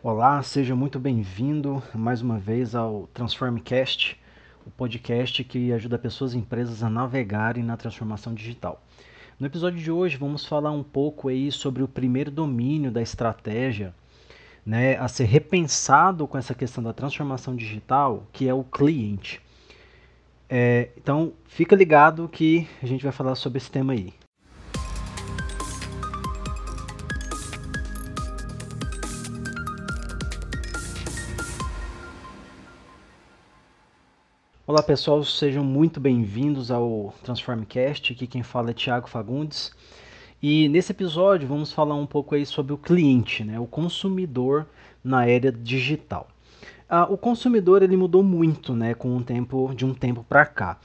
Olá, seja muito bem-vindo mais uma vez ao Transformcast, o podcast que ajuda pessoas e empresas a navegarem na transformação digital. No episódio de hoje vamos falar um pouco aí sobre o primeiro domínio da estratégia né, a ser repensado com essa questão da transformação digital, que é o cliente. É, então fica ligado que a gente vai falar sobre esse tema aí. Olá pessoal, sejam muito bem-vindos ao Transformcast. Aqui quem fala é Thiago Fagundes. E nesse episódio vamos falar um pouco aí sobre o cliente, né, o consumidor na era digital. Ah, o consumidor ele mudou muito, né, com um tempo de um tempo para cá.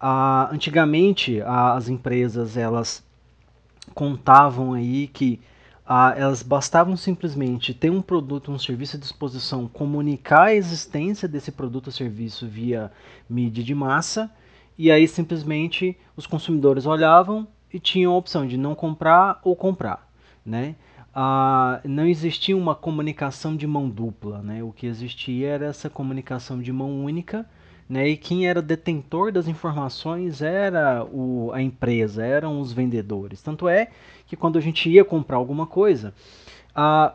Ah, antigamente as empresas elas contavam aí que ah, elas bastavam simplesmente ter um produto, um serviço à disposição, comunicar a existência desse produto ou serviço via mídia de massa, e aí simplesmente os consumidores olhavam e tinham a opção de não comprar ou comprar, né? Ah, não existia uma comunicação de mão dupla, né? O que existia era essa comunicação de mão única, né? E quem era detentor das informações era o, a empresa, eram os vendedores. Tanto é que quando a gente ia comprar alguma coisa, a,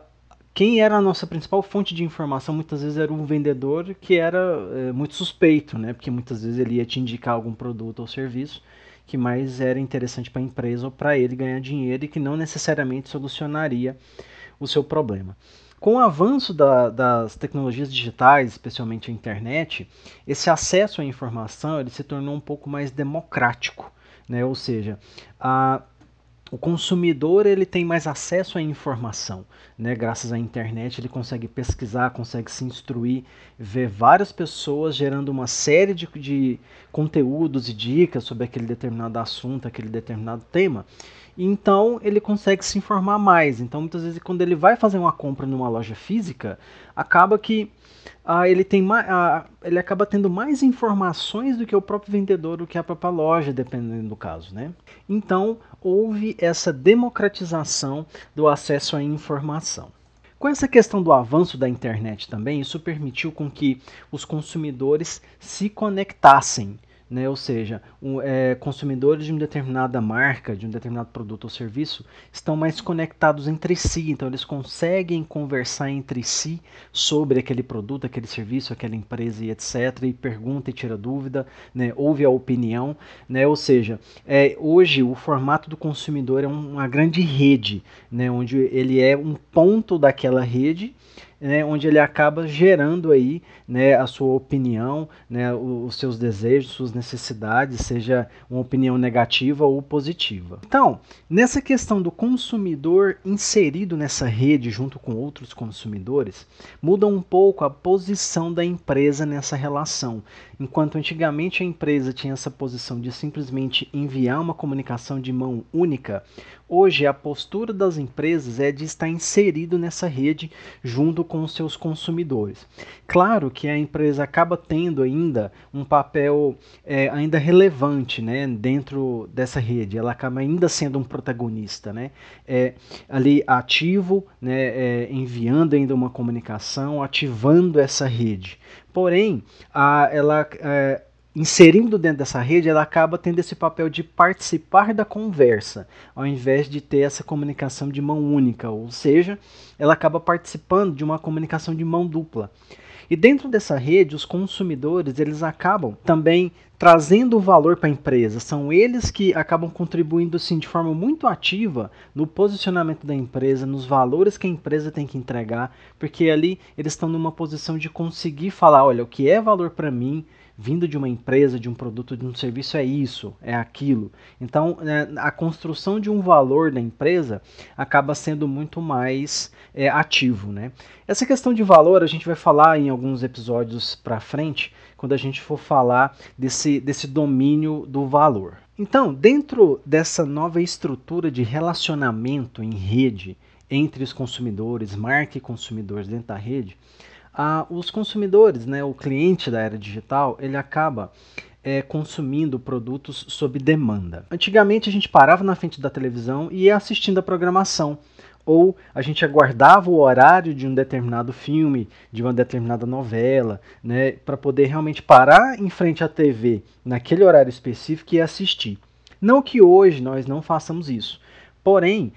quem era a nossa principal fonte de informação muitas vezes era um vendedor que era é, muito suspeito, né? Porque muitas vezes ele ia te indicar algum produto ou serviço que mais era interessante para a empresa ou para ele ganhar dinheiro e que não necessariamente solucionaria o seu problema. Com o avanço da, das tecnologias digitais, especialmente a internet, esse acesso à informação ele se tornou um pouco mais democrático, né? ou seja, a, o consumidor ele tem mais acesso à informação, né? Graças à internet ele consegue pesquisar, consegue se instruir, ver várias pessoas gerando uma série de, de conteúdos e dicas sobre aquele determinado assunto, aquele determinado tema. Então ele consegue se informar mais. Então muitas vezes quando ele vai fazer uma compra numa loja física, acaba que ah, ele, tem ah, ele acaba tendo mais informações do que o próprio vendedor, do que a própria loja, dependendo do caso. Né? Então houve essa democratização do acesso à informação. Com essa questão do avanço da internet também, isso permitiu com que os consumidores se conectassem né? Ou seja, um, é, consumidores de uma determinada marca, de um determinado produto ou serviço, estão mais conectados entre si, então eles conseguem conversar entre si sobre aquele produto, aquele serviço, aquela empresa e etc. E pergunta e tira dúvida, né? ouve a opinião, né? Ou seja, é, hoje o formato do consumidor é uma grande rede, né? Onde ele é um ponto daquela rede né, onde ele acaba gerando aí né, a sua opinião, né, os seus desejos, suas necessidades, seja uma opinião negativa ou positiva. Então, nessa questão do consumidor inserido nessa rede junto com outros consumidores, muda um pouco a posição da empresa nessa relação. Enquanto antigamente a empresa tinha essa posição de simplesmente enviar uma comunicação de mão única, Hoje, a postura das empresas é de estar inserido nessa rede junto com os seus consumidores. Claro que a empresa acaba tendo ainda um papel é, ainda relevante né, dentro dessa rede, ela acaba ainda sendo um protagonista, né, é, ali ativo, né, é, enviando ainda uma comunicação, ativando essa rede. Porém, a, ela é, inserindo dentro dessa rede, ela acaba tendo esse papel de participar da conversa, ao invés de ter essa comunicação de mão única, ou seja, ela acaba participando de uma comunicação de mão dupla. E dentro dessa rede, os consumidores eles acabam também trazendo valor para a empresa. São eles que acabam contribuindo assim, de forma muito ativa no posicionamento da empresa, nos valores que a empresa tem que entregar, porque ali eles estão numa posição de conseguir falar, olha, o que é valor para mim, vindo de uma empresa, de um produto, de um serviço é isso, é aquilo. Então, é, a construção de um valor da empresa acaba sendo muito mais é, ativo, né? Essa questão de valor a gente vai falar em alguns episódios para frente, quando a gente for falar desse, desse domínio do valor. Então, dentro dessa nova estrutura de relacionamento em rede entre os consumidores, marca e consumidores dentro da rede, os consumidores, né, o cliente da era digital, ele acaba é, consumindo produtos sob demanda. Antigamente a gente parava na frente da televisão e ia assistindo a programação. ou a gente aguardava o horário de um determinado filme, de uma determinada novela, né, para poder realmente parar em frente à TV naquele horário específico e assistir. Não que hoje nós não façamos isso, porém,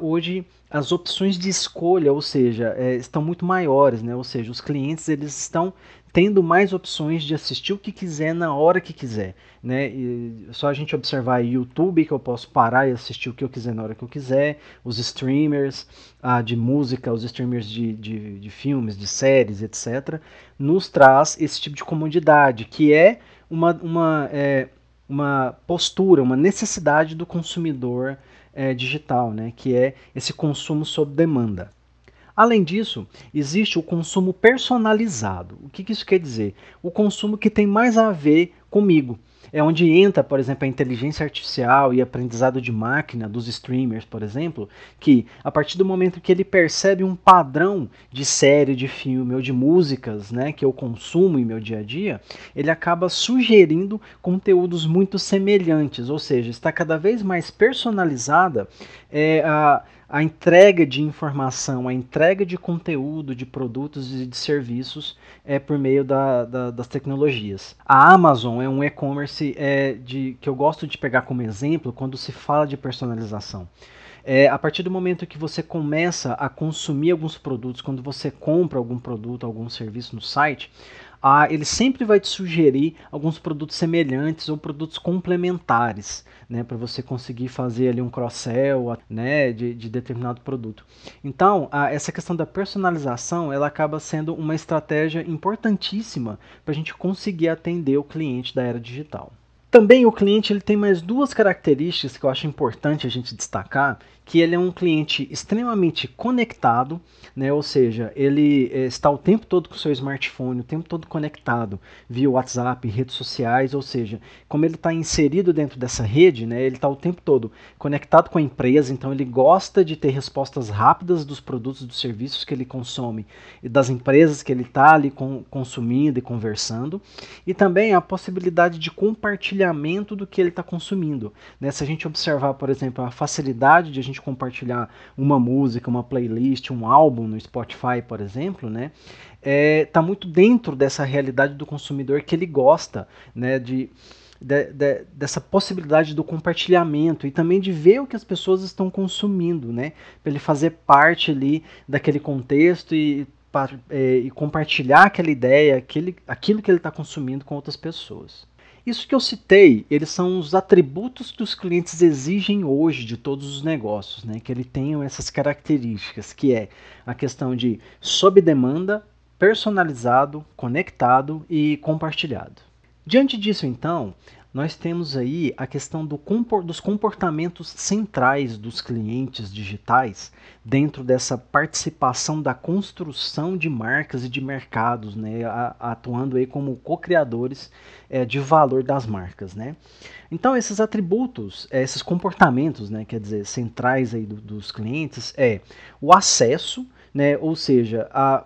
hoje as opções de escolha, ou seja, é, estão muito maiores, né? Ou seja, os clientes eles estão tendo mais opções de assistir o que quiser na hora que quiser, né? E só a gente observar YouTube que eu posso parar e assistir o que eu quiser na hora que eu quiser, os streamers ah, de música, os streamers de, de, de filmes, de séries, etc., nos traz esse tipo de comodidade, que é uma, uma, é, uma postura, uma necessidade do consumidor é, digital, né? Que é esse consumo sob demanda. Além disso, existe o consumo personalizado. O que, isso quer dizer? O consumo que tem mais a ver comigo. É onde entra, por exemplo, a inteligência artificial e aprendizado de máquina dos streamers, por exemplo, que a partir do momento que ele percebe um padrão de série, de filme ou de músicas, né, que eu consumo em meu dia a dia, ele acaba sugerindo conteúdos muito semelhantes, ou seja, está cada vez mais personalizada é, a a entrega de informação, a entrega de conteúdo, de produtos e de serviços é por meio da, da, das tecnologias. A Amazon é um e-commerce é, de, que eu gosto de pegar como exemplo quando se fala de personalização. É, a partir do momento que você começa a consumir alguns produtos, quando você compra algum produto, algum serviço no site, ah, ele sempre vai te sugerir alguns produtos semelhantes ou produtos complementares, né, para você conseguir fazer ali um cross-sell, né, de, de, determinado produto. Então, essa questão da personalização, ela acaba sendo uma estratégia importantíssima para a gente conseguir atender o cliente da era digital. Também o cliente ele tem mais duas características que eu acho importante a gente destacar, que ele é um cliente extremamente conectado, né? ou seja, ele é, está o tempo todo com o seu smartphone, o tempo todo conectado via WhatsApp, redes sociais, ou seja, como ele está inserido dentro dessa rede, né? ele está o tempo todo conectado com a empresa, então ele gosta de ter respostas rápidas dos produtos dos serviços que ele consome e das empresas que ele está ali consumindo e conversando, e também a possibilidade de compartilhamento do que ele está consumindo. Né? Se a gente observar, por exemplo, a facilidade de a gente gente compartilhar uma música, uma playlist, um álbum no Spotify, por exemplo, né? É, tá muito dentro dessa realidade do consumidor que ele gosta, né? De, de, de, dessa possibilidade do compartilhamento e também de ver o que as pessoas estão consumindo, né? Para ele fazer parte ali daquele contexto e, é, e compartilhar aquela ideia, aquele, aquilo que ele está consumindo com outras pessoas. Isso que eu citei, eles são os atributos que os clientes exigem hoje de todos os negócios, né? que ele tenham essas características, que é a questão de sob demanda, personalizado, conectado e compartilhado. Diante disso, então, nós temos aí a questão do dos comportamentos centrais dos clientes digitais dentro dessa participação da construção de marcas e de mercados, né, atuando aí como co-criadores é, de valor das marcas, né. Então esses atributos, é, esses comportamentos, né, quer dizer, centrais aí do, dos clientes é o acesso, né, ou seja, a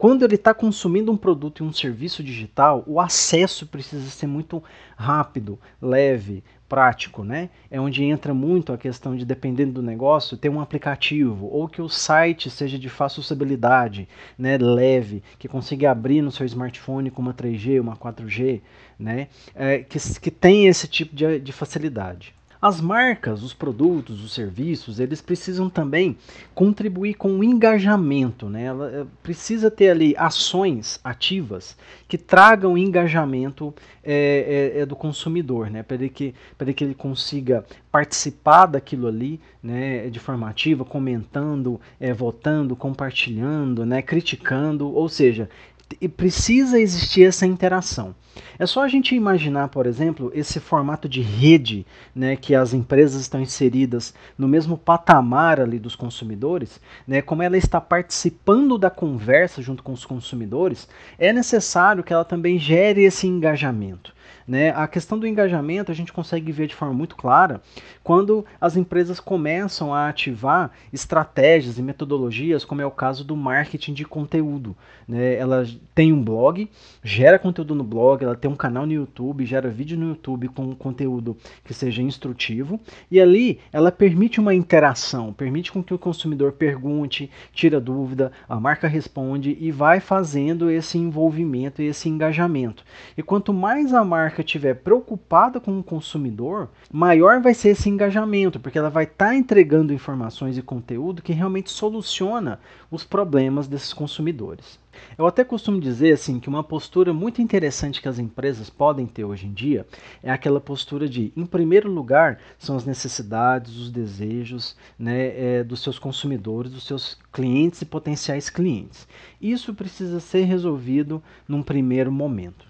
quando ele está consumindo um produto e um serviço digital, o acesso precisa ser muito rápido, leve, prático, né? É onde entra muito a questão de, dependendo do negócio, ter um aplicativo ou que o site seja de fácil usabilidade, né? Leve, que consiga abrir no seu smartphone com uma 3G, uma 4G, né? É, que, que tem esse tipo de, de facilidade. As marcas, os produtos, os serviços, eles precisam também contribuir com o engajamento, né? Ela eh, precisa ter ali ações ativas que tragam engajamento é, é, é do consumidor, né? Para que, que ele consiga participar daquilo ali, né? De forma ativa, comentando, é, votando, compartilhando, né? Criticando, ou seja, precisa existir essa interação. É só a gente imaginar, por exemplo, esse formato de rede, né, que as empresas estão inseridas no mesmo patamar ali dos consumidores, né, como ela está participando da conversa junto com os consumidores, é necessário que ela também gere esse engajamento. Né? A questão do engajamento a gente consegue ver de forma muito clara quando as empresas começam a ativar estratégias e metodologias, como é o caso do marketing de conteúdo. Né? Elas tem um blog, gera conteúdo no blog, ela tem um canal no YouTube, gera vídeo no YouTube com conteúdo que seja instrutivo, e ali ela permite uma interação, permite com que o consumidor pergunte, tira dúvida, a marca responde e vai fazendo esse envolvimento e esse engajamento. E quanto mais a marca estiver preocupada com o consumidor, maior vai ser esse engajamento, porque ela vai estar tá entregando informações e conteúdo que realmente soluciona os problemas desses consumidores. Eu até costumo dizer assim que uma postura muito interessante que as empresas podem ter hoje em dia é aquela postura de, em primeiro lugar, são as necessidades, os desejos né, é, dos seus consumidores, dos seus clientes e potenciais clientes. Isso precisa ser resolvido num primeiro momento.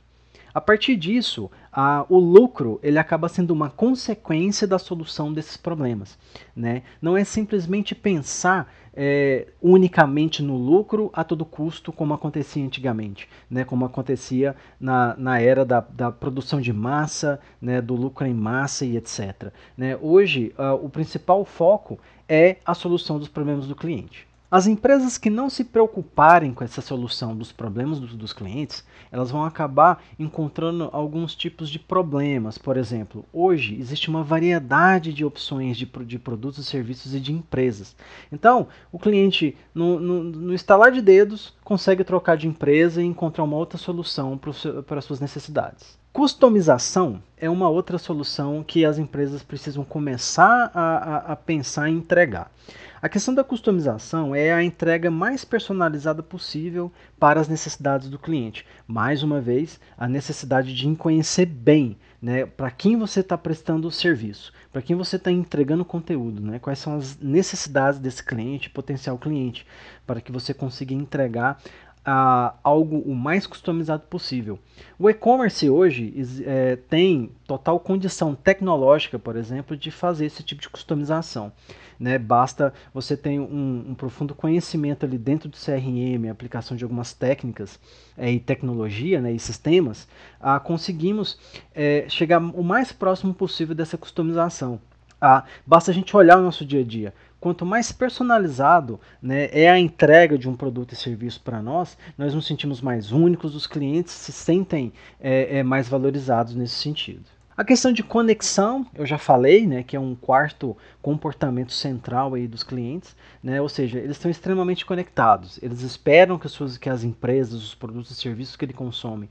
A partir disso, a, o lucro ele acaba sendo uma consequência da solução desses problemas. Né? Não é simplesmente pensar é, unicamente no lucro a todo custo, como acontecia antigamente, né? como acontecia na, na era da, da produção de massa, né? do lucro em massa e etc. Né? Hoje, uh, o principal foco é a solução dos problemas do cliente. As empresas que não se preocuparem com essa solução dos problemas dos, dos, clientes, elas vão acabar encontrando alguns tipos de problemas. Por exemplo, hoje existe uma variedade de opções de, de produtos, serviços e de empresas. Então, o cliente, no, no, no estalar de dedos, consegue trocar de empresa e encontrar uma outra solução para as suas necessidades. Customização é uma outra solução que as empresas precisam começar a, a, a pensar em entregar. A questão da customização é a entrega mais personalizada possível para as necessidades do cliente. Mais uma vez, a necessidade de conhecer bem né, para quem você está prestando o serviço, para quem você está entregando conteúdo, né, quais são as necessidades desse cliente, potencial cliente, para que você consiga entregar a algo o mais customizado possível. O e-commerce hoje é, tem total condição tecnológica, por exemplo, de fazer esse tipo de customização. Né? Basta você ter um, um, profundo conhecimento ali dentro do CRM, aplicação de algumas técnicas é, e tecnologia né, e sistemas, a conseguimos é, chegar o mais próximo possível dessa customização. Basta a gente olhar o nosso dia a dia. Quanto mais personalizado né, é a entrega de um produto e serviço para nós, nós nos sentimos mais únicos, os clientes se sentem é, é, mais valorizados nesse sentido. A questão de conexão, eu já falei, né, que é um quarto comportamento central aí dos clientes, né, ou seja, eles estão extremamente conectados. Eles esperam que as, suas, que as empresas, os produtos e serviços que ele consome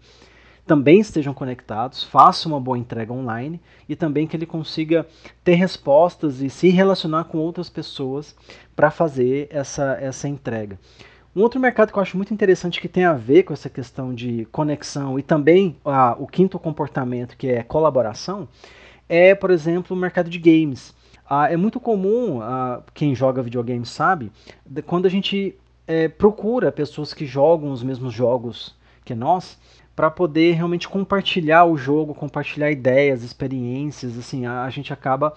também estejam conectados, faça uma boa entrega online e também que ele consiga ter respostas e se relacionar com outras pessoas para fazer essa, essa entrega. Um outro mercado que eu acho muito interessante que tem a ver com essa questão de conexão e também ah, o quinto comportamento, que é colaboração, é, por exemplo, o mercado de games. Ah, é muito comum, ah, quem joga videogame sabe, quando a gente é, procura pessoas que jogam os mesmos jogos que nós, para poder realmente compartilhar o jogo, compartilhar ideias, experiências, assim, a, a gente acaba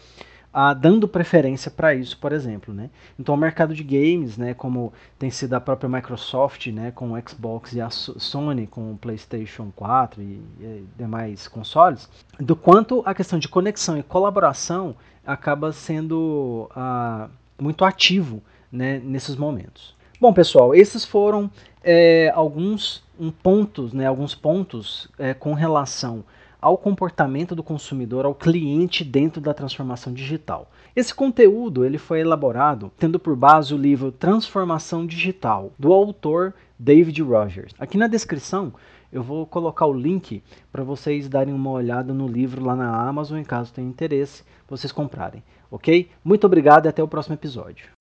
ah, dando preferência para isso, por exemplo, né? Então o mercado de games, né, como tem sido a própria Microsoft, né, com o Xbox e a Sony com o PlayStation 4 e, e demais consoles, do quanto a questão de conexão e colaboração acaba sendo ah, muito ativo, né, nesses momentos. Bom, pessoal, esses foram é, alguns um pontos, né, alguns pontos é, com relação ao comportamento do consumidor, ao cliente dentro da transformação digital. Esse conteúdo ele foi elaborado tendo por base o livro Transformação Digital, do autor David Rogers. Aqui na descrição eu vou colocar o link para vocês darem uma olhada no livro lá na Amazon, em caso tenham interesse, vocês comprarem, ok? Muito obrigado e até o próximo episódio.